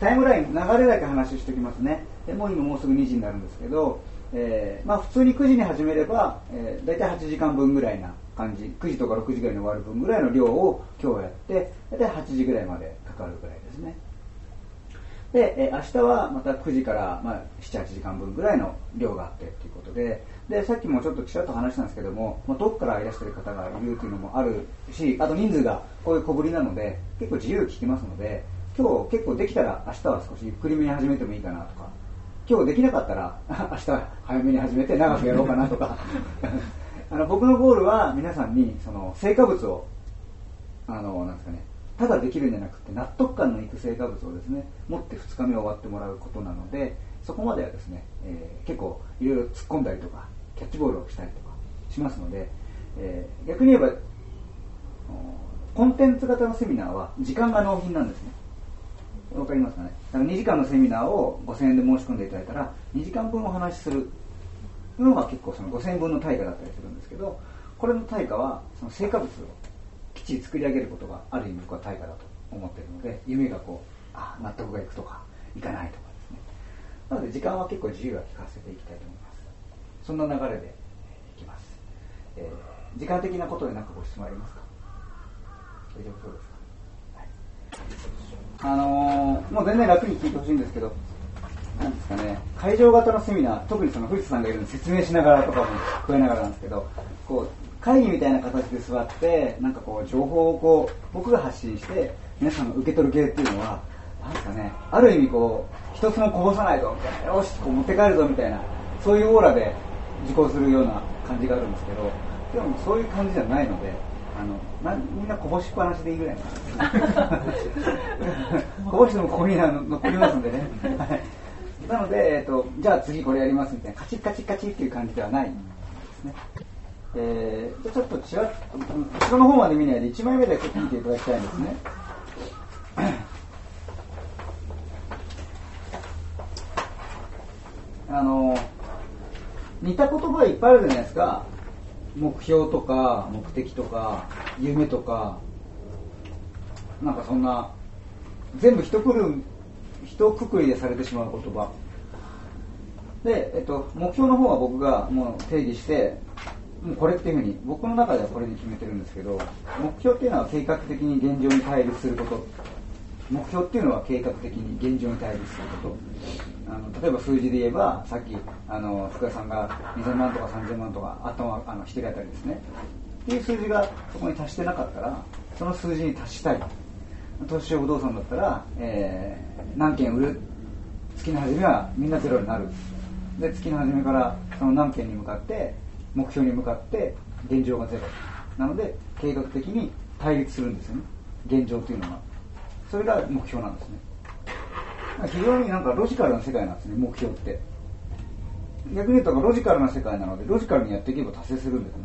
タイムライン、流れだけ話しておきますね。でもう今もうすぐ2時になるんですけど、えー、まあ普通に9時に始めれば、えー、大体8時間分ぐらいな感じ、9時とか6時ぐらいに終わる分ぐらいの量を今日やって、大体8時ぐらいまでかかるぐらいですね。で、えー、明日はまた9時から、まあ、7、8時間分ぐらいの量があってということで、で、さっきもちょっとちらっと話したんですけども、まあ、遠くからいらっしてる方がいるというのもあるし、あと人数がこういう小ぶりなので、結構自由聞きますので、今日結構できたら明日は少しゆっくりめに始めてもいいかなとか、今日できなかったら 明日早めに始めて長くやろうかなとか。あの僕のゴールは皆さんにその成果物をあのなんですかねただできるんじゃなくて納得感のいく成果物をですね持って2日目終わってもらうことなのでそこまではですね、えー、結構いろいろ突っ込んだりとかキャッチボールをしたりとかしますので、えー、逆に言えばコンテンツ型のセミナーは時間が納品なんですね。わかりますかね？だから2時間のセミナーを5000円で申し込んでいただいたら2時間分お話しするのが結構その5000円分の対価だったりするんですけどこれの対価はその成果物をきっちり作り上げることがある意味僕は対価だと思っているので夢がこうあ納得がいくとかいかないとかですね。なので時間は結構自由は聞かせていきたいと思います。そんな流れでいきます、えー、時間的なことで何かご質問ありますか？大丈夫そうですか、はい。あのー、もう全然楽に聞いてほしいんですけど、なんですかね、会場型のセミナー、特にその藤田さんがいるの説明しながらとかも聞こえながらなんですけど、こう、会議みたいな形で座って、なんかこう、情報をこう、僕が発信して、皆さんが受け取る系っていうのは、なんですかね、ある意味こう、一つもこぼさないぞみたいな、よし、こう持って帰るぞみたいな、そういうオーラで受講するような感じがあるんですけど、でもそういう感じじゃないので、あのなみんなこぼしっぱなしでいいぐらい こぼしてもここに残りますんでね。なので、えーと、じゃあ次これやりますみたいな。カチッカチッカチッっていう感じではないですね。えー、ちょっとちら後ろの方まで見ないで1枚目だけ聞いていただきたいんですね。あの似た言葉いっぱいあるじゃないですか。目標とか目的とか夢とかなんかそんな全部一くる一括りでされてしまう言葉で、えっと、目標の方は僕がもう定義してもうこれっていうふうに僕の中ではこれに決めてるんですけど目標っていうのは計画的に現状に対立すること。目標っていうのは計画的に現状に対立すること。あの例えば数字で言えばさっきあの福田さんが2000万とか3000万とか頭あの一人当たりですね。っていう数字がそこに達してなかったらその数字に達したい。投資不動産だったら、えー、何件売る？月の初めはみんなゼロになる。で月の初めからその何件に向かって目標に向かって現状がゼロ。なので計画的に対立するんですよね。現状というのはそれが目標なんですね。非常になんかロジカルな世界なんですね目標って。逆に言うとロジカルな世界なのでロジカルにやっていけば達成するんですね。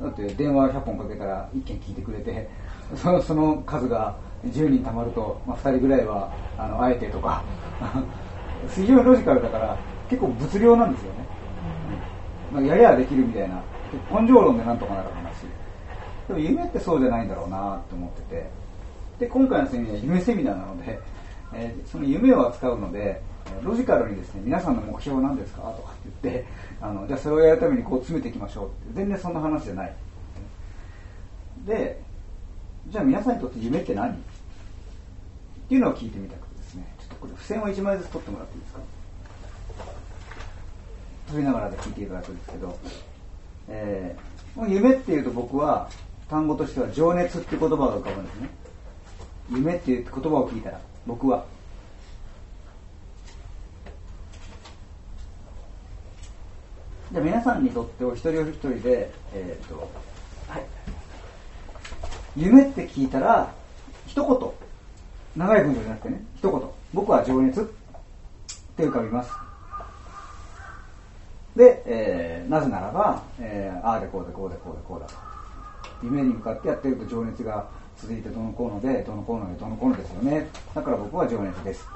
だって電話100本かけたら1件聞いてくれてそのその数が10人たまると、まあ、2人ぐらいはあのあえてとか。非常にロジカルだから結構物量なんですよね、うん、まあ、やりゃできるみたいな。根性論でなんとかなる話。でも夢ってそうじゃないんだろうなと思ってて。で今回のセミナーは夢セミナーなので、えー、その夢を扱うのでロジカルにですね皆さんの目標は何ですかとかって言ってあのじゃあそれをやるためにこう詰めていきましょうって。全然そんな話じゃない。でじゃあ皆さんにとって夢って何っていうのを聞いてみたくてですねちょっとこれ付箋を1枚ずつ取ってもらっていいですか。取りながらで聞いていただくんですけど、えー、夢っていうと僕は単語としては情熱って言葉が浮かぶんですね。夢っていう言葉を聞いたら僕は。じゃあ皆さんにとってお一人お一人で、えーとはい、夢って聞いたら一言。長い文章じゃなくてね一言。僕は情熱って浮かびます。で、えー、なぜならば、えー、ああでこうでこうでこうでこうだと。夢に向かってやってると情熱が続いてどのこうのでどのこうのでどのこうのですよね。だから僕は情熱です。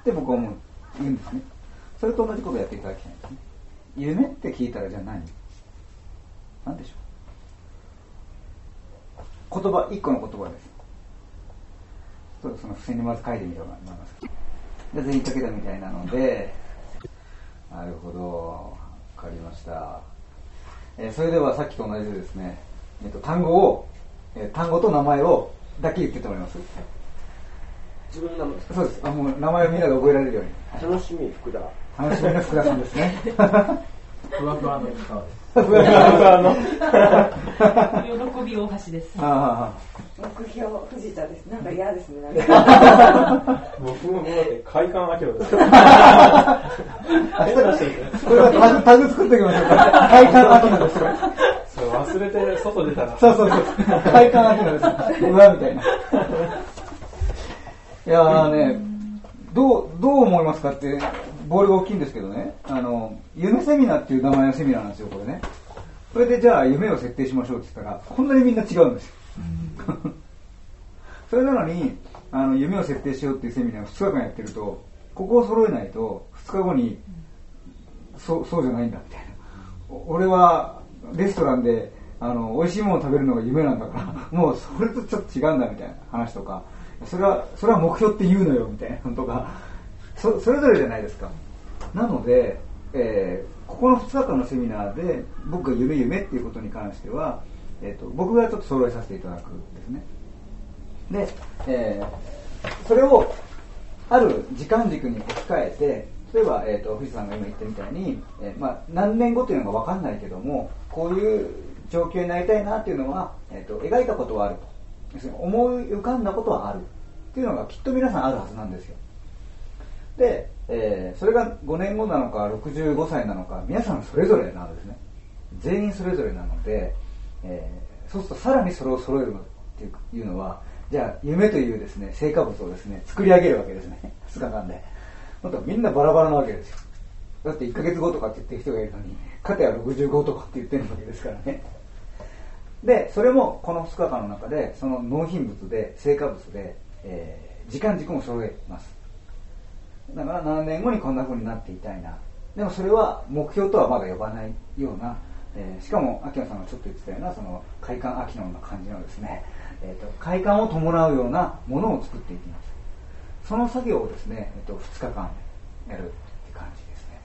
って僕は思う言うんですね。それと同じことをやっていただきたいんですね。夢って聞いたらじゃあ何？何でしょう？言葉一個の言葉です。ちょっとその付箋にまず書いてみようと思います。で全員書けたみたいなので。なるほど。分かりました、えーそれではさっきと同じでですね、えっと単語を、えー単語と名前をだけ言ってってもらいます。自分の名前ですか？そうです。あもう名前をみんなで覚えられるように、はい。楽しみ福田。楽しみな福田さんですね。ふわふわの石川です。喜び大橋です。あ目標藤田です。なんか嫌ですね。なんか僕もだって快感明らです。あこれはタグタグ作っておきましょうか。快感秋野です忘れて外出たら。そうそうそう。快感秋野です。うわ、みたいな。いやーね、どう、どう思いますかって、ボールが大きいんですけどね、あの、夢セミナーっていう名前のセミナーなんですよ、これね。それでじゃあ夢を設定しましょうって言ったら、こんなにみんな違うんですよ。それなのに、あの、夢を設定しようっていうセミナーを2日間やってると、ここを揃えないと、2日後に、そう、そうじゃないんだ、みたいな。お俺は、レストランで、あの、美味しいもの食べるのが夢なんだから、もうそれとちょっと違うんだ、みたいな話とか、それは、それは目標って言うのよ、みたいなの とか、そそれぞれじゃないですか。なので、えーここの2日間のセミナーで、僕が夢夢っていうことに関しては、えー、と僕がちょっと揃えさせていただくんですね。で、えーそれをある時間軸に置き換えて、例えば、えー、と藤さんが今言ったみたいに、えーまあ、何年後というのが分かんないけども、こういう状況になりたいなっていうのは、えー、と描いたことはあると。思い浮かんだことはあるっていうのがきっと皆さんあるはずなんですよ。で、えーそれが5年後なのか65歳なのか皆さんそれぞれなんですね全員それぞれなので、えーそうするとさらにそれを揃えるっていうのはじゃあ夢というですね成果物をですね作り上げるわけですね 2日間でまたみんなバラバラなわけですよ。だって1ヶ月後とかって言ってる人がいるのに片や65とかって言ってるわけですからね。でそれもこの2日間の中でその納品物で成果物で、えー時間軸も揃えます。だから7年後にこんな風になっていたいな。でもそれは目標とはまだ呼ばないような、えーしかも秋野さんがちょっと言ってたようなその快感秋野の感じのですね、えーと快感を伴うようなものを作っていきます。その作業をですね、えー、と2日間やるって感じですね。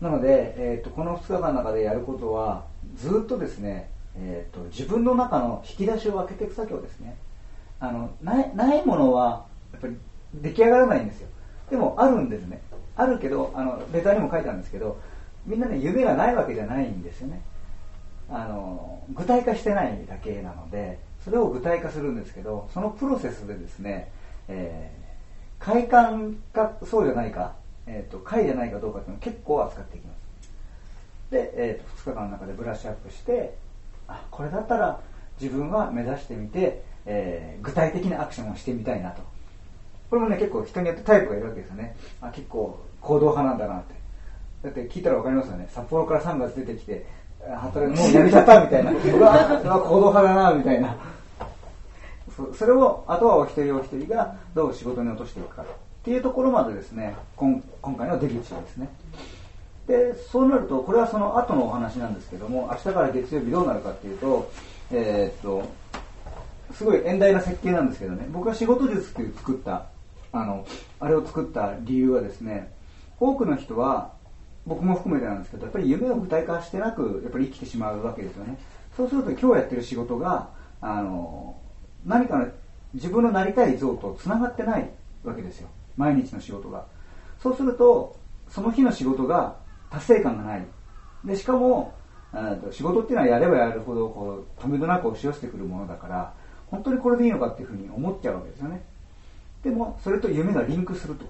なので、えー、とこの2日間の中でやることはずっとですね、えー、と自分の中の引き出しを開けていく作業ですね。あのないないものはやっぱり出来上がらないんですよ。でもあるんですね。あるけどあのレターにも書いたんですけどみんなね夢がないわけじゃないんですよね。あの具体化してないだけなのでそれを具体化するんですけどそのプロセスでですね、えー快感かそうじゃないか、えー、と快じゃないかどうかっていうのを結構扱っていきます。で、えー、と2日間の中でブラッシュアップしてあこれだったら自分は目指してみて、えー具体的なアクションをしてみたいなと。これもね結構人によってタイプがいるわけですよね。あ結構行動派なんだなって。だって聞いたら分かりますよね。札幌から3月出てきて働くもうやめちゃったみたいな。うわうわ行動派だなみたいな。それをあとはお一人お一人がどう仕事に落としていくかっていうところまでですね今今回の出口ですね。でそうなるとこれはその後のお話なんですけども明日から月曜日どうなるかっていうとえーっとすごい遠大な設計なんですけどね。僕が仕事術っていう作ったあのあれを作った理由はですね多くの人は僕も含めてなんですけどやっぱり夢を具体化してなくやっぱり生きてしまうわけですよね。そうすると今日やってる仕事があの何か自分のなりたい像とつながってないわけですよ。毎日の仕事が。そうするとその日の仕事が達成感がない。でしかも仕事っていうのはやればやるほどこう止めどなく押し寄せてくるものだから本当にこれでいいのかっていうふうに思っちゃうわけですよね。でもそれと夢がリンクすると。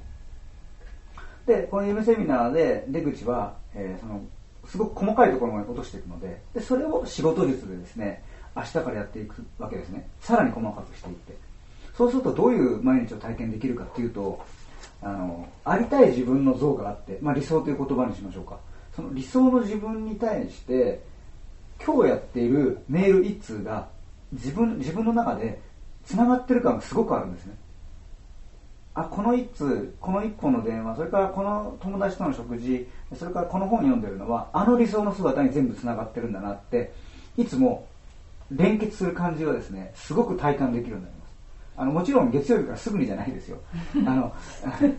でこの夢セミナーで出口は、えーそのすごく細かいところまで落としていくのででそれを仕事術でですね明日からやっていくわけですね。さらに細かくしていって。そうするとどういう毎日を体験できるかっていうとあのありたい自分の像があって、まあ、理想という言葉にしましょうか。その理想の自分に対して今日やっているメール一通が自分自分の中でつながってる感がすごくあるんですね。あこの一通この一本の電話それからこの友達との食事それからこの本読んでるのはあの理想の姿に全部つながってるんだなっていつも連結する感じがですねすごく体感できるようになります。あのもちろん月曜日からすぐにじゃないですよ。あの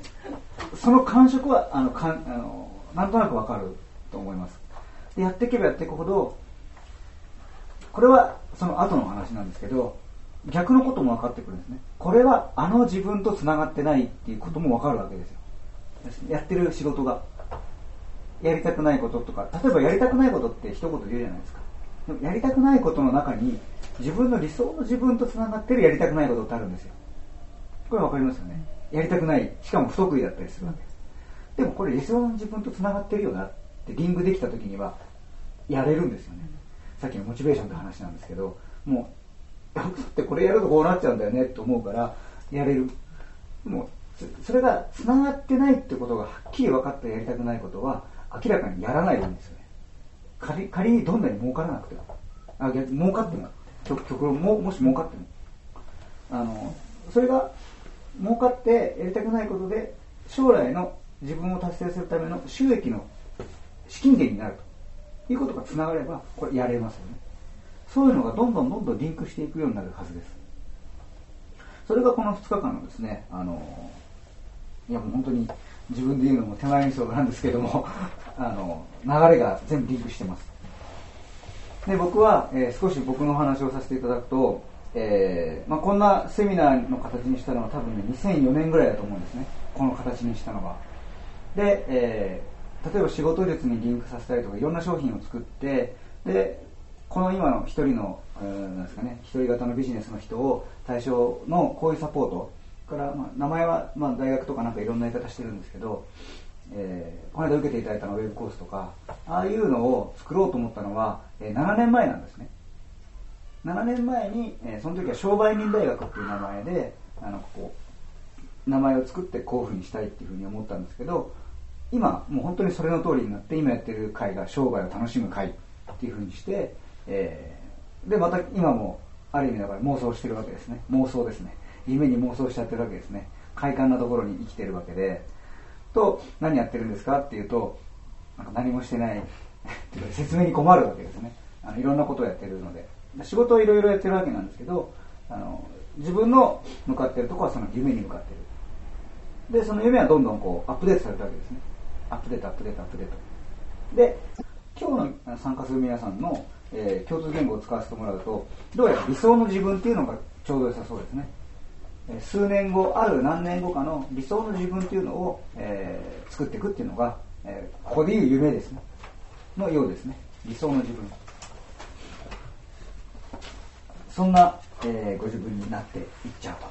その感触はあのかんあのなんとなくわかると思います。でやっていけばやっていくほどこれはその後の話なんですけど逆のことも分かってくるんですね。これはあの自分とつながってないっていうことも分かるわけですよ。やってる仕事が。やりたくないこととか例えばやりたくないことって一言言うじゃないですかやりたくないことの中に自分の理想の自分とつながってるやりたくないことってあるんですよ。これ分かりますよね？やりたくないしかも不得意だったりするわけ。ですでもこれ理想の自分とつながってるよなってリングできた時にはやれるんですよね。さっきのモチベーションって話なんですけどもうだってこれやるとこうなっちゃうんだよねと思うからやれる。でもそれがつながってないってことがはっきり分かってやりたくないことは明らかにやらないんですよね仮仮にどんなに儲からなくてもあ逆儲かっても極極論ももし儲かってもあのそれが儲かってやりたくないことで将来の自分を達成するための収益の資金源になると。いうことがつながればこれやれますよね。そういうのがどんどんどんどんリンクしていくようになるはずです。それがこの2日間のですねあのいやもう本当に自分で言うのも手前味噌なんですけども あの流れが全部リンクしてます。で僕は、えー少し僕の話をさせていただくと、えーまあ、こんなセミナーの形にしたのは多分ね2004年ぐらいだと思うんですね。この形にしたのはで、えー例えば仕事術にリンクさせたりとかいろんな商品を作ってでこの今の一人の、えーなんですかね一人型のビジネスの人を対象のこういうサポートから、まあ、名前は、まあ、大学とかなんかいろんな言い方してるんですけど、えーこの間受けていただいたのウェブコースとかああいうのを作ろうと思ったのは、えー7年前なんですね。7年前に、えーその時は商売人大学っていう名前であのこう名前を作ってこういうふうにしたいっていうふうに思ったんですけど今もう本当にそれの通りになって今やってる会が商売を楽しむ会っていうふうにして、えーでまた今もある意味だから妄想してるわけですね。妄想ですね。夢に妄想しちゃってるわけですね。快感なところに生きてるわけで。と何やってるんですかっていうとなんか何もしてない。説明に困るわけですね。あのいろんなことをやってるので。仕事をいろいろやってるわけなんですけどあの自分の向かってるとこはその夢に向かってる。でその夢はどんどんこうアップデートされたわけですね。アップデートアップデートアップデート。で今日の参加する皆さんの、えー共通言語を使わせてもらうとどうやら理想の自分っていうのがちょうど良さそうですね。数年後ある何年後かの理想の自分っていうのを、えー作っていくっていうのが、えーここでいう夢ですね。のようですね。理想の自分。そんな、えーご自分になっていっちゃうと。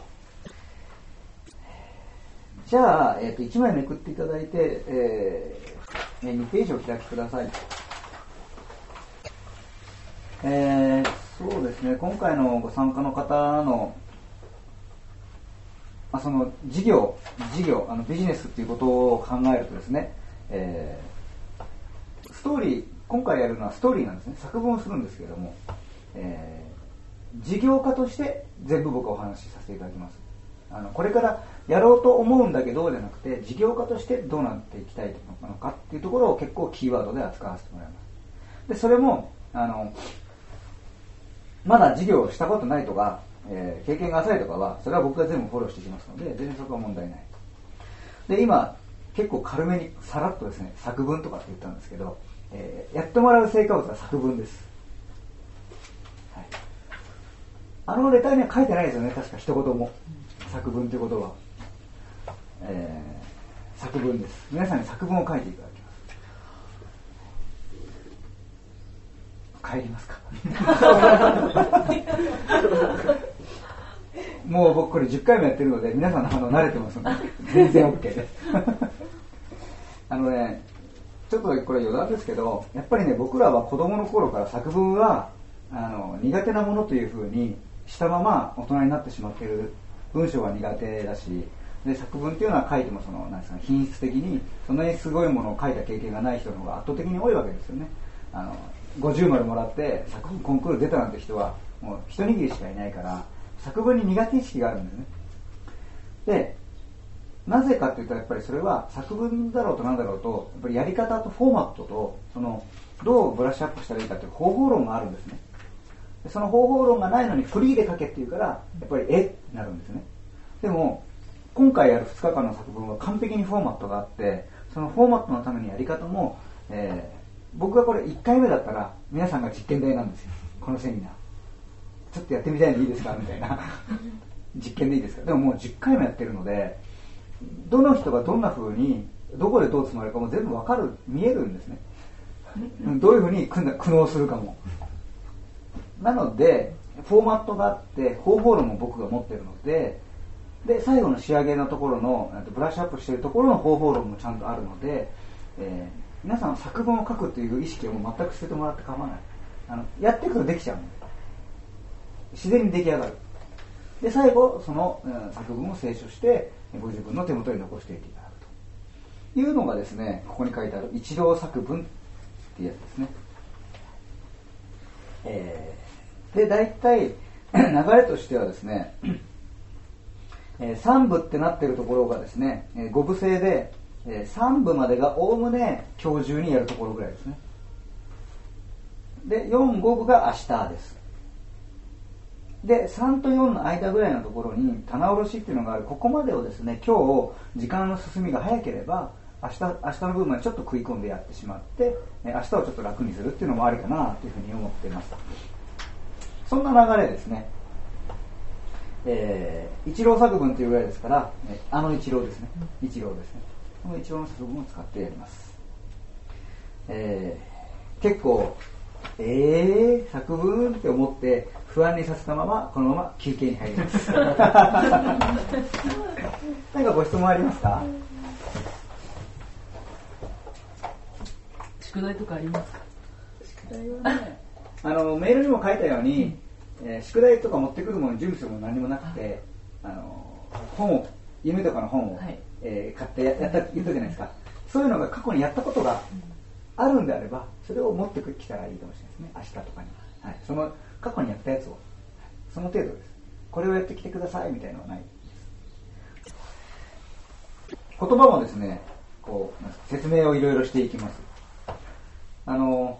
じゃあ、えー、と1枚めくっていただいて、えー2ページを開きください。えーそうですね。今回のご参加の方のまあ、その事業、事業、あのビジネスっていうことを考えるとですね、えーストーリー、今回やるのはストーリーなんですね、作文をするんですけれども、えー事業家として全部僕はお話しさせていただきます。あのこれからやろうと思うんだけどじゃなくて、事業家としてどうなっていきたいのかっていうところを結構キーワードで扱わせてもらいます。で、それも、あの、まだ事業をしたことないとか、えー経験が浅いとかは、それは僕が全部フォローしていきますので、全然そこは問題ない。で、今、結構軽めにさらっとですね、作文とかって言ったんですけど、えーやってもらう成果物は作文です。はい、あのレターには書いてないですよね、確か一言も。作文ってことは。えー作文です。皆さんに作文を書いていただきます。帰りますか もう僕これ10回もやってるので皆さんあの慣れてますので全然 OK ですあのねちょっとこれ余談ですけどやっぱりね僕らは子供の頃から作文はあの苦手なものというふうにしたまま大人になってしまっている。文章が苦手だしで作文っていうのは書いてもそのなんですかね品質的にそんなにすごいものを書いた経験がない人の方が圧倒的に多いわけですよね。あの50丸もらって作文コンクール出たなんて人はもう一握りしかいないから作文に苦手意識があるんですねでなぜかって言ったらやっぱりそれは作文だろうとなんだろうとやっぱりやり方とフォーマットとそのどうブラッシュアップしたらいいかっていう方法論があるんですねでその方法論がないのにフリーで書けっていうからやっぱりえってなるんですね。でも、今回やる2日間の作文は完璧にフォーマットがあって、そのフォーマットのためにやり方も、えー僕がこれ1回目だったら皆さんが実験台なんですよ。このセミナー。ちょっとやってみたいんでいいですか？みたいな。実験でいいですか？でももう10回もやってるので、どの人がどんな風に、どこでどう積まれるかも全部わかる、見えるんですね。うんどういう風に苦悩するかも。なので、フォーマットがあって、方法論も僕が持ってるので、で、最後の仕上げのところの、ブラッシュアップしているところの方法論もちゃんとあるので、えー皆さん作文を書くという意識をもう全く捨ててもらって構わない。あの、やっていくとできちゃうの。自然に出来上がる。で、最後、その、作文を清書して、ご自分の手元に残していていただくというのがですね、ここに書いてある一郎作文っていうやつですね。えーで、大体、流れとしてはですね、え3部ってなってるところがですね、え5部制で、え3部までがおおむね今日中にやるところぐらいですね。で、4、5部が明日です。で、3と4の間ぐらいのところに棚卸しっていうのがある。ここまでをですね、今日時間の進みが早ければ、明日、明日の分までちょっと食い込んでやってしまって、明日をちょっと楽にするっていうのもありかなというふうに思っています。そんな流れですね。えー、一郎作文というぐらいですから、あの一郎ですね。一郎ですね。この一郎の作文を使ってやります。えー、結構、えー、作文って思って不安にさせたまま、このまま休憩に入ります。何かご質問ありますか？宿題とかありますか？宿題はね、あの、メールにも書いたように、えー宿題とか持ってくるもの、準備するもの何もなくて、あの、本を、夢とかの本を、はいえー買ってややった、言ったじゃないですか。そういうのが過去にやったことがあるんであれば、それを持ってきたらいいかもしれないですね、明日とかに。はい。その、過去にやったやつを、その程度です。これをやってきてくださいみたいなのはないです。言葉もですね、こう、説明をいろいろしていきます。あの、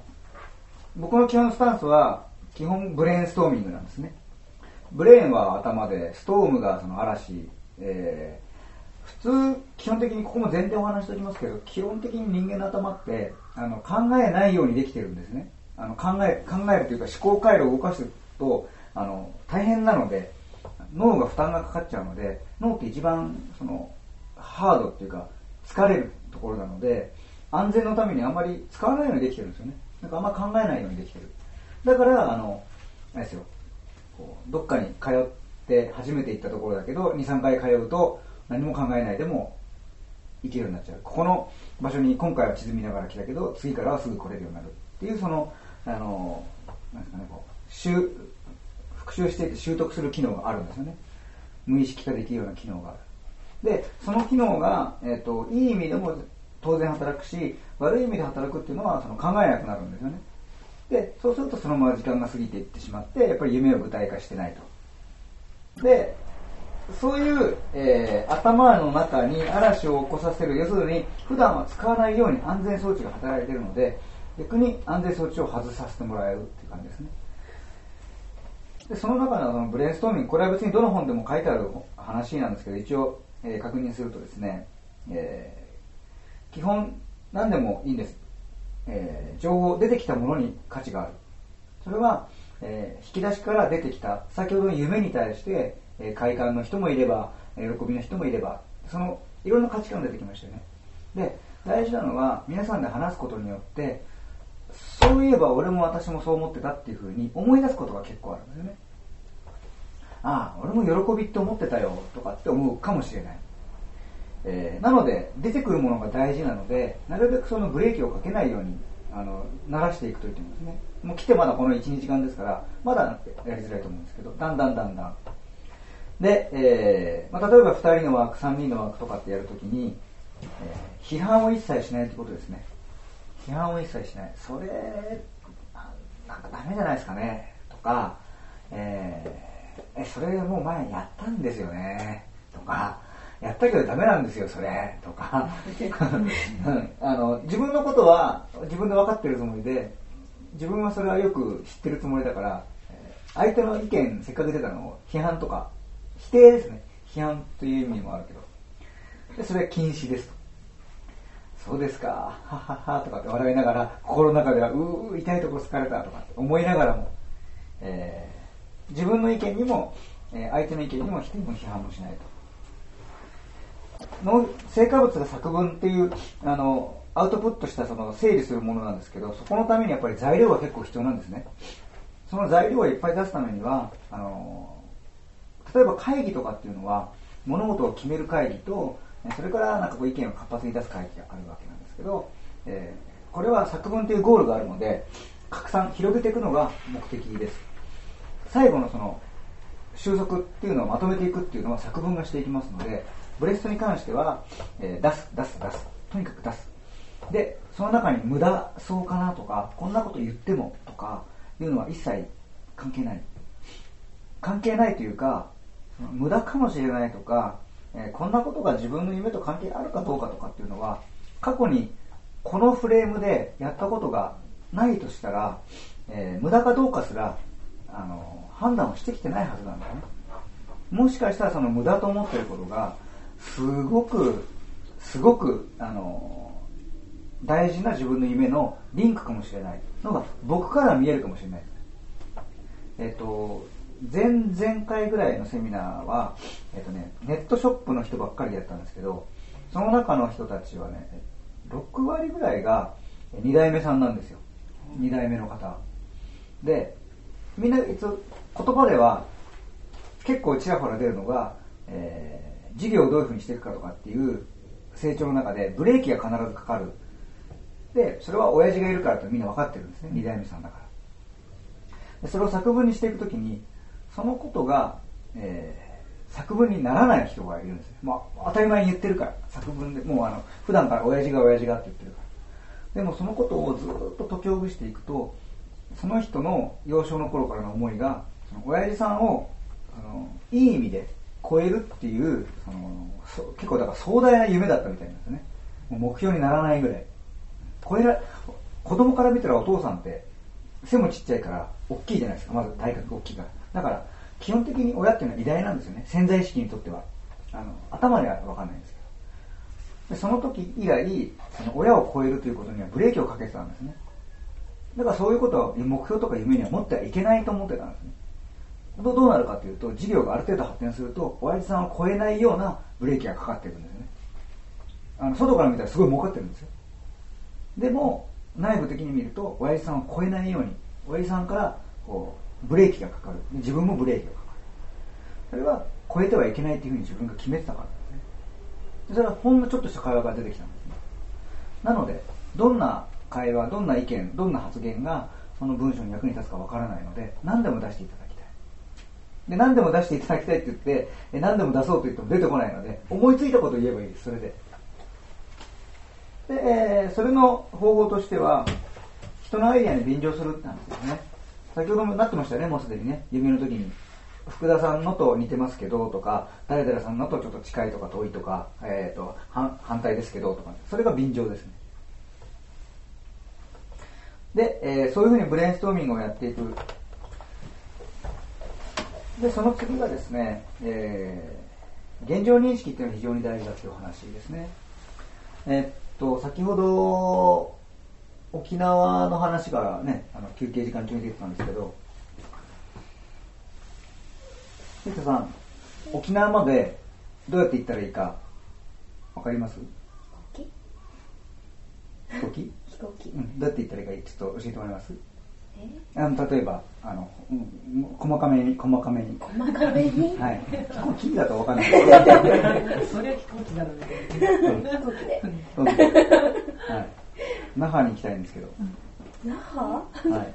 僕の基本スタンスは、基本ブレーンストーミングなんですね。ブレーンは頭で、ストームがその嵐、えー普通、基本的にここも前提お話しておきますけど、基本的に人間の頭って、あの、考えないようにできてるんですね。あの、考え、考えるというか思考回路を動かすと、あの、大変なので、脳が負担がかかっちゃうので、脳って一番、その、ハードっていうか、疲れるところなので、安全のためにあんまり使わないようにできてるんですよね。なんかあんま考えないようにできてる。だから、あの、あれですよ、こうどっかに通って初めて行ったところだけど、2、3回通うと何も考えないでも行けるようになっちゃう。ここの場所に今回は地図見ながら来たけど、次からはすぐ来れるようになるっていう、その、あの、なんですかね、こう、習、復習して習得する機能があるんですよね。無意識化できるような機能がある。で、その機能が、えっ、と、いい意味でも当然働くし、悪い意味で働くっていうのは、その考えなくなるんですよね。で、そうするとそのまま時間が過ぎていってしまって、やっぱり夢を具体化してないと。で、そういう、えー頭の中に嵐を起こさせる、要するに普段は使わないように安全装置が働いているので、逆に安全装置を外させてもらえるっていう感じですね。でその中のそのブレインストーミング、これは別にどの本でも書いてある話なんですけど、一応、えー確認するとですね、えー基本何でもいいんです。えー情報、出てきたものに価値がある。それは、えー引き出しから出てきた、先ほどの夢に対して、え快感の人もいれば、え喜びの人もいれば、その、いろんな価値観が出てきましたよね。で、大事なのは、皆さんで話すことによって、そういえば俺も私もそう思ってたっていうふうに思い出すことが結構あるんですよね。ああ、俺も喜びって思ってたよとかって思うかもしれない。えーなので、出てくるものが大事なので、なるべくそのブレーキをかけないように、あの、鳴らしていくといいと思うんですね。もう来てまだこの1、2時間ですから、まだやりづらいと思うんですけど、だんだんだんだん。で、えーまあ、例えば2人のワーク、3人のワークとかってやるときに、えー批判を一切しないってことですね。批判を一切しない。それ、あなんかダメじゃないですかね。とか、えーえ、それもう前やったんですよね。とか、やったけどダメなんですよ、それ。とか、うんあの、自分のことは自分で分かってるつもりで、自分はそれはよく知ってるつもりだから、えー相手の意見せっかく出たのを批判とか否定ですね。批判という意味もあるけど。で、それは禁止ですと。そうですか、ははは。とかって笑いながら、心の中では、うー、痛いところ疲れたとかって思いながらも、えー自分の意見にも、えー相手の意見にも否定も批判もしないと。の成果物が作文っていうあのアウトプットしたその整理するものなんですけどそこのためにやっぱり材料が結構必要なんですね。その材料をいっぱい出すためにはあの例えば会議とかっていうのは物事を決める会議とそれからなんかこう意見を活発に出す会議があるわけなんですけど、えーこれは作文というゴールがあるので拡散広げていくのが目的です。最後のその収束っていうのをまとめていくっていうのは作文がしていきますのでブレストに関しては、えー出す出す出す。とにかく出す。でその中に無駄そうかなとかこんなこと言ってもとかいうのは一切関係ない。関係ないというか無駄かもしれないとか、えーこんなことが自分の夢と関係あるかどうかとかっていうのは過去にこのフレームでやったことがないとしたら、えー無駄かどうかすらあの判断をしてきてないはずなんだよね。もしかしたらその無駄と思ってることがすごくすごくあの大事な自分の夢のリンクかもしれないのが僕から見えるかもしれない。ですえっ、と前々回ぐらいのセミナーは、えっとね、ネットショップの人ばっかりやったんですけどその中の人たちはね6割ぐらいが2代目さんなんですよ。2代目の方。でみんな一応言葉では結構ちらほら出るのが、えー事業をどういうふうにしていくかとかっていう成長の中でブレーキが必ずかかる。でそれは親父がいるからとみんな分かってるんですね。2代目さんだから。でそれを作文にしていくときにそのことが、えー作文にならない人がいるんですよ、まあ、当たり前に言ってるから。作文でもうあの普段から親父が親父がって言ってるから。でもそのことをずっと解きほぐしていくとその人の幼少の頃からの思いがその親父さんをあのいい意味で超えるっていうその結構だから壮大な夢だったみたいなんですね。目標にならないぐらい。超えら子供から見たらお父さんって背もちっちゃいから大きいじゃないですか。まず体格大きいから。だから基本的に親っていうのは偉大なんですよね。潜在意識にとっては。あの頭では分かんないんですけど。でその時以来その親を超えるということにはブレーキをかけてたんですね。だからそういうことを目標とか夢には持ってはいけないと思ってたんですね。どうどうなるかというと事業がある程度発展すると親父さんを超えないようなブレーキがかかっていくんですね。あの外から見たらすごい儲かってるんですよ。でも内部的に見ると親父さんを超えないように親父さんからこうブレーキがかかる。自分もブレーキがかかる。それは超えてはいけないというふうに自分が決めてたからですね。それはほんのちょっとした会話が出てきたんですね。なのでどんな会話どんな意見どんな発言がその文章に役に立つかわからないので何でも出していただきたい。で何でも出していただきたいって言って何でも出そうと言っても出てこないので思いついたことを言えばいいです。それで。で、えーそれの方法としては人のアイデアに便乗するって話ですよね。先ほどもなってましたよねもうすでにね。夢の時に。福田さんのと似てますけどとか誰々さんのとちょっと近いとか遠いとか、えー、と反反対ですけどとか。それが便乗ですね。で、えーそういうふうにブレインストーミングをやっていく。でその次がですね、えー現状認識っていうのは非常に大事だっていう話ですね。えーっと先ほど沖縄の話がねあの休憩時間中に出てたんですけど藤田さん沖縄までどうやって行ったらいいかわかります？飛飛行機、飛行機。うん、どうやって行ったらいいかちょっと教えてもらえます？え？あの例えばあの、うん、細かめに細かめに。細かめに？はい。飛行機だとわかんない。それは飛行機だろうね。飛行機で。はい那覇に行きたいんですけど、那覇はい。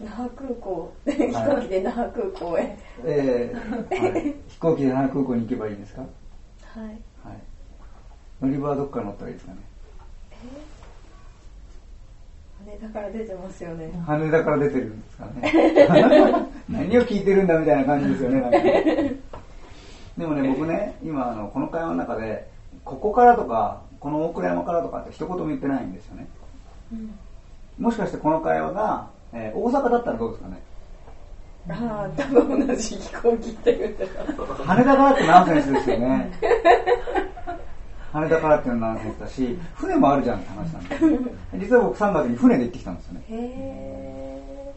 那覇？空港。飛行機で那覇空港へ。えーはい、飛行機で那覇空港に行けばいいんですか？はい。はい。乗り場はどっから乗ったらいいですかね？羽田から出てますよね。羽田から出てるんですかね？何を聞いてるんだみたいな感じですよね。でもね僕ね今あのこの会話の中でここからとかこの大倉山からとかって一言も言ってないんですよねうんもしかしてこの会話が、えー大阪だったらどうですかね？ああ、多分同じ飛行機って言ってた。羽田からってナンセンスですよね。羽田からっていうのはナンセンスだし、船もあるじゃんって話なんで。実は僕3月に船で行ってきたんですよね。へ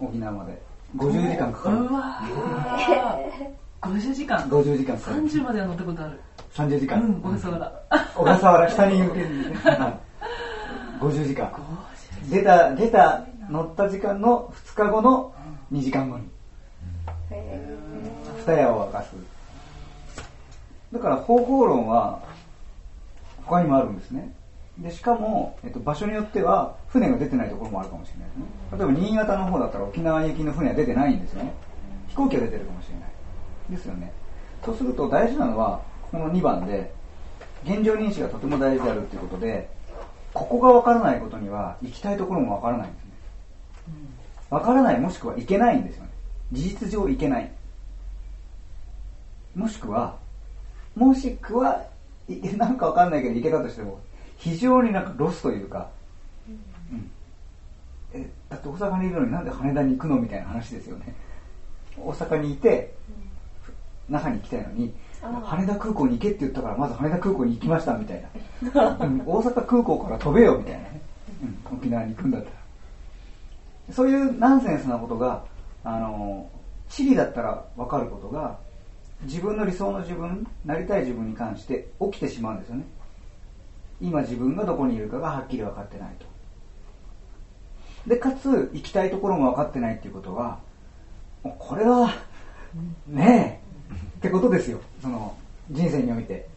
沖縄まで。50時間かかる。うわー50時間50時間かかる。30までは乗ったことある30時間。うん小笠原小笠原下に向けるんですね。はい50時間。出た、出た、乗った時間の2日後の2時間後に。二夜を明かす。だから方法論は他にもあるんですね。で、しかも、えっと、場所によっては船が出てないところもあるかもしれないですね。例えば新潟の方だったら沖縄行きの船は出てないんですよね。飛行機は出てるかもしれない。ですよね。そうすると大事なのは、この2番で、現状認識がとても大事であるっていうことで、ここがわからないことには行きたいところもわからないんですね。わからないもしくは行けないんですよね。事実上行けない。もしくは、もしくは、い なんかわかんないけど行けたとしても、非常になんかロスというか、うんえだって大阪にいるのになんで羽田に行くのみたいな話ですよね。大阪にいて、那覇に行きたいのに、羽田空港に行けって言ったから、まず羽田空港に行きましたみたいな。うん大阪空港から飛べよみたいなね。うん沖縄に行くんだったら。そういうナンセンスなことが、あの、地理だったら分かることが、自分の理想の自分、なりたい自分に関して起きてしまうんですよね。今自分がどこにいるかがはっきり分かってないと。で、かつ、行きたいところも分かってないっていうことは、もうこれは、ねえ、ってことですよ。その、人生において。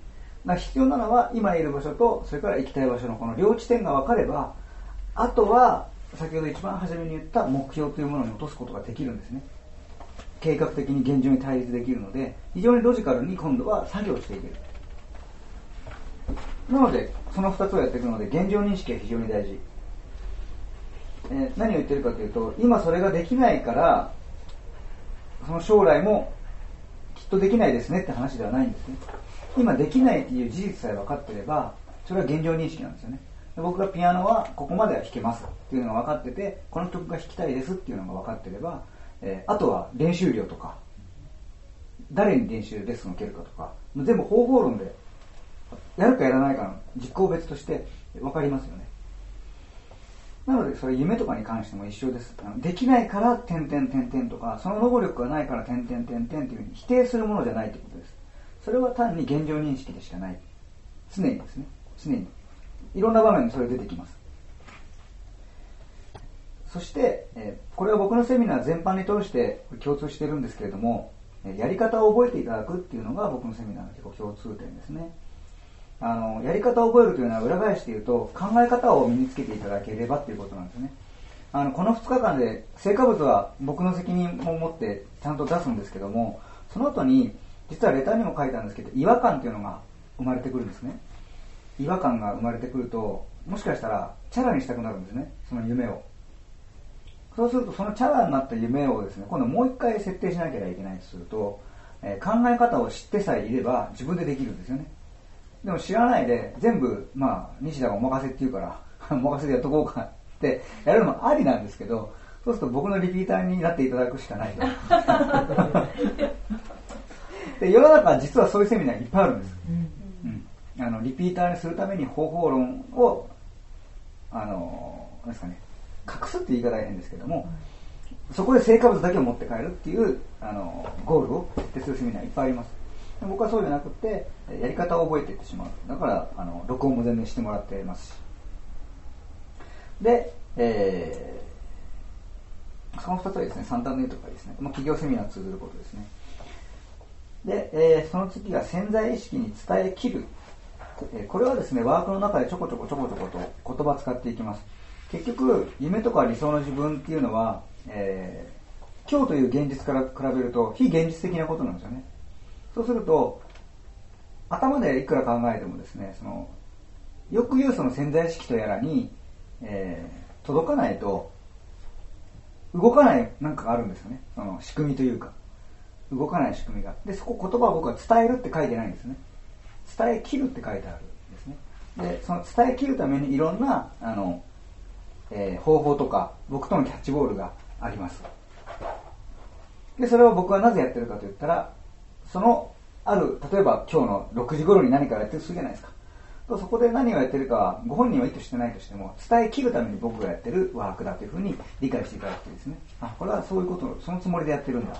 だ必要なのは、今いる場所と、それから行きたい場所のこの両地点が分かれば、あとは、先ほど一番初めに言った目標というものに落とすことができるんですね。計画的に現状に対立できるので、非常にロジカルに今度は作業していける。なので、その2つをやっていくので、現状認識が非常に大事。えー何を言ってるかというと、今それができないから、その将来もとできないですねって話ではないんですね。今できないっていう事実さえ分かってれば、それは現状認識なんですよね。で僕がピアノはここまでは弾けますっていうのが分かってて、この曲が弾きたいですっていうのが分かってれば、えーあとは練習量とか、誰に練習レッスンを受けるかとか、もう全部方法論で、やるかやらないかの実行別として分かりますよね。なので、それ夢とかに関しても一緒です。できないから、点々点々とか、その能力がないから、点々点々っていうふうに否定するものじゃないということです。それは単に現状認識でしかない。常にですね。常に。いろんな場面でそれ出てきます。そして、えこれは僕のセミナー全般に通して共通してるんですけれども、やり方を覚えていただくっていうのが僕のセミナーの結構共通点ですね。あの、やり方を覚えるというのは裏返して言うと、考え方を身につけていただければっていうことなんですね。あの、この2日間で、成果物は僕の責任を持ってちゃんと出すんですけども、その後に、実はレターにも書いたんですけど、違和感っていうのが生まれてくるんですね。違和感が生まれてくると、もしかしたら、チャラにしたくなるんですね、その夢を。そうすると、そのチャラになった夢をですね、今度もう一回設定しなければいけないとすると、えー考え方を知ってさえいれば自分でできるんですよね。でも知らないで、全部、まあ、西田がお任せって言うから、お任せでやっとこうかってやるのもありなんですけど、そうすると僕のリピーターになっていただくしかないと。で世の中は実はそういうセミナーいっぱいあるんです。うんあのリピーターにするために方法論を、あの、なんですかね、隠すって言い方が変ですけども、そこで成果物だけを持って帰るっていう、あの、ゴールを設定するセミナーいっぱいあります。僕はそうじゃなくて、やり方を覚えていってしまう。だから、あの、録音も全然してもらってますし。で、えー、その2つはですね、三段の絵とかですね、まあ、企業セミナー通ずることですね。で、えーその次が潜在意識に伝え切る。これはですね、ワークの中でちょこちょこちょこちょこと言葉使っていきます。結局、夢とか理想の自分っていうのは、えー今日という現実から比べると非現実的なことなんですよね。そうすると、頭でいくら考えてもですね、その、よく言うその潜在意識とやらに、えー届かないと、動かないなんかがあるんですよね。その仕組みというか。動かない仕組みが。で、そこ言葉を僕は伝えるって書いてないんですね。伝え切るって書いてあるんですね。で、その伝え切るためにいろんな、あの、えー方法とか、僕とのキャッチボールがあります。で、それを僕はなぜやってるかと言ったら、その、ある、例えば今日の6時頃に何かやってるするじゃないですか。そこで何をやってるかは、ご本人は意図してないとしても、伝え切るために僕がやってるワークだというふうに理解していただくとですね。あ、これはそういうこと、そのつもりでやってるんだと。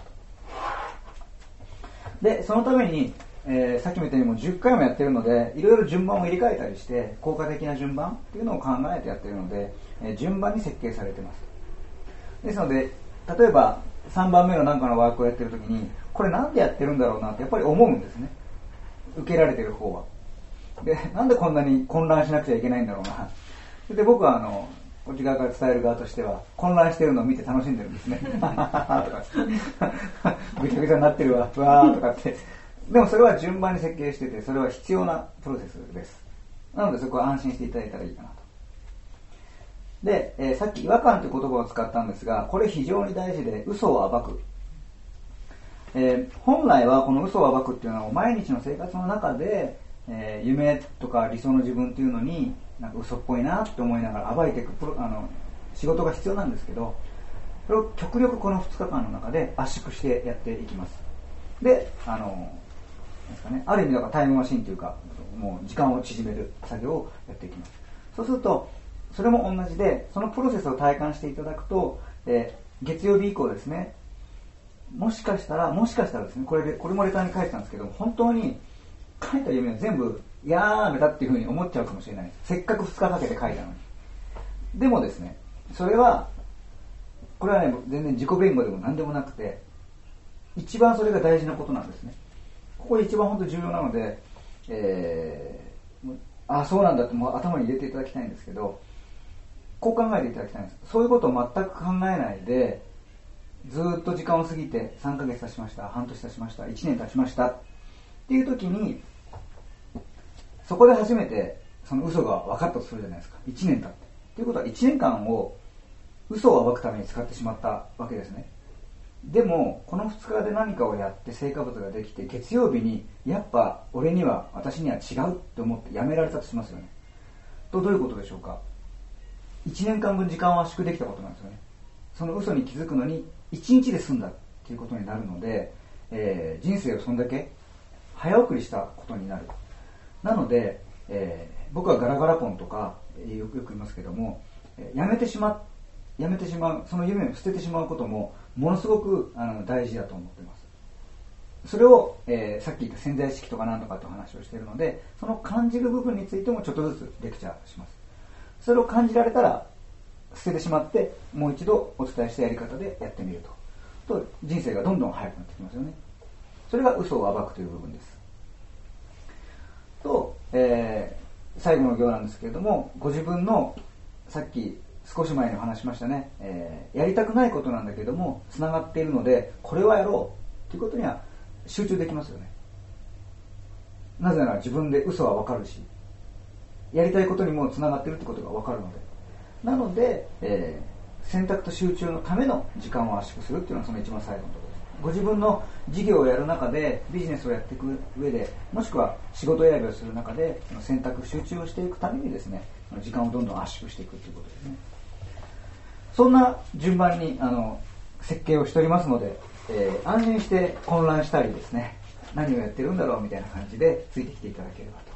で、そのために、えーさっきも言ったようにもう10回もやってるので、いろいろ順番を入れ替えたりして、効果的な順番っていうのを考えてやってるので、えー順番に設計されてます。ですので、例えば3番目のなんかのワークをやってるときに、これなんでやってるんだろうなってやっぱり思うんですね。受けられてる方は。で、なんでこんなに混乱しなくちゃいけないんだろうな。で、僕はあの、こっち側から伝える側としては、混乱してるのを見て楽しんでるんですね。とか、ぐちゃぐちゃになってるわ、わーとかって。でもそれは順番に設計してて、それは必要なプロセスです。なのでそこは安心していただいたらいいかなと。で、えーさっき違和感という言葉を使ったんですが、これ非常に大事で、嘘を暴く。えー本来はこの嘘を暴くっていうのは毎日の生活の中で、えー夢とか理想の自分っていうのになんか嘘っぽいなって思いながら暴いていくプロあの仕事が必要なんですけどそれを極力この2日間の中で圧縮してやっていきます。であのですかね、ある意味だからタイムマシンというかもう時間を縮める作業をやっていきます。そうするとそれも同じでそのプロセスを体感していただくと、えー月曜日以降ですねもしかしたら、もしかしたらですね、これで、これもレターに書いてたんですけど、本当に書いた夢を全部やーめたっていうふうに思っちゃうかもしれないです。せっかく2日かけて書いたのに。でもですね、それは、これはね、全然自己弁護でも何でもなくて、一番それが大事なことなんですね。ここ一番本当重要なので、えーあ、そうなんだってもう頭に入れていただきたいんですけど、こう考えていただきたいんです。そういうことを全く考えないで、ずっと時間を過ぎて3ヶ月経ちました、半年経ちました、1年経ちましたっていう時に、そこで初めてその嘘が分かったとするじゃないですか。1年経って。ということは1年間を嘘を暴くために使ってしまったわけですね。でも、この2日で何かをやって成果物ができて、月曜日に、やっぱ俺には、私には違うって思ってやめられたとしますよね。と、どういうことでしょうか。1年間分時間を圧縮できたことなんですよね。その嘘に気づくのに、1日で済んだっていうことになるので、えー人生をそんだけ早送りしたことになる。なので、えー僕はガラガラポンとか、えーよくよく言いますけども、えーやめてしまやめてしまう、その夢を捨ててしまうことも、ものすごくあの大事だと思ってます。それを、えーさっき言った潜在意識とかなんとかって話をしているので、その感じる部分についてもちょっとずつレクチャーします。それを感じられたら、捨ててしまって、もう一度お伝えしたやり方でやってみると。と、人生がどんどん早くなってきますよね。それが嘘を暴くという部分です。と、えー最後の行なんですけれども、ご自分の、さっき少し前に話しましたね、えーやりたくないことなんだけども、つながっているので、これはやろうということには集中できますよね。なぜなら自分で嘘はわかるし、やりたいことにもつながっているってことがわかるので。なので、えー選択と集中のための時間を圧縮するっていうのはその一番最後のところです。ご自分の事業をやる中で、ビジネスをやっていく上で、もしくは仕事選びをする中で、選択、集中をしていくためにですね、時間をどんどん圧縮していくということですね。そんな順番にあの設計をしておりますので、えー安心して混乱したりですね、何をやってるんだろうみたいな感じでついてきていただければと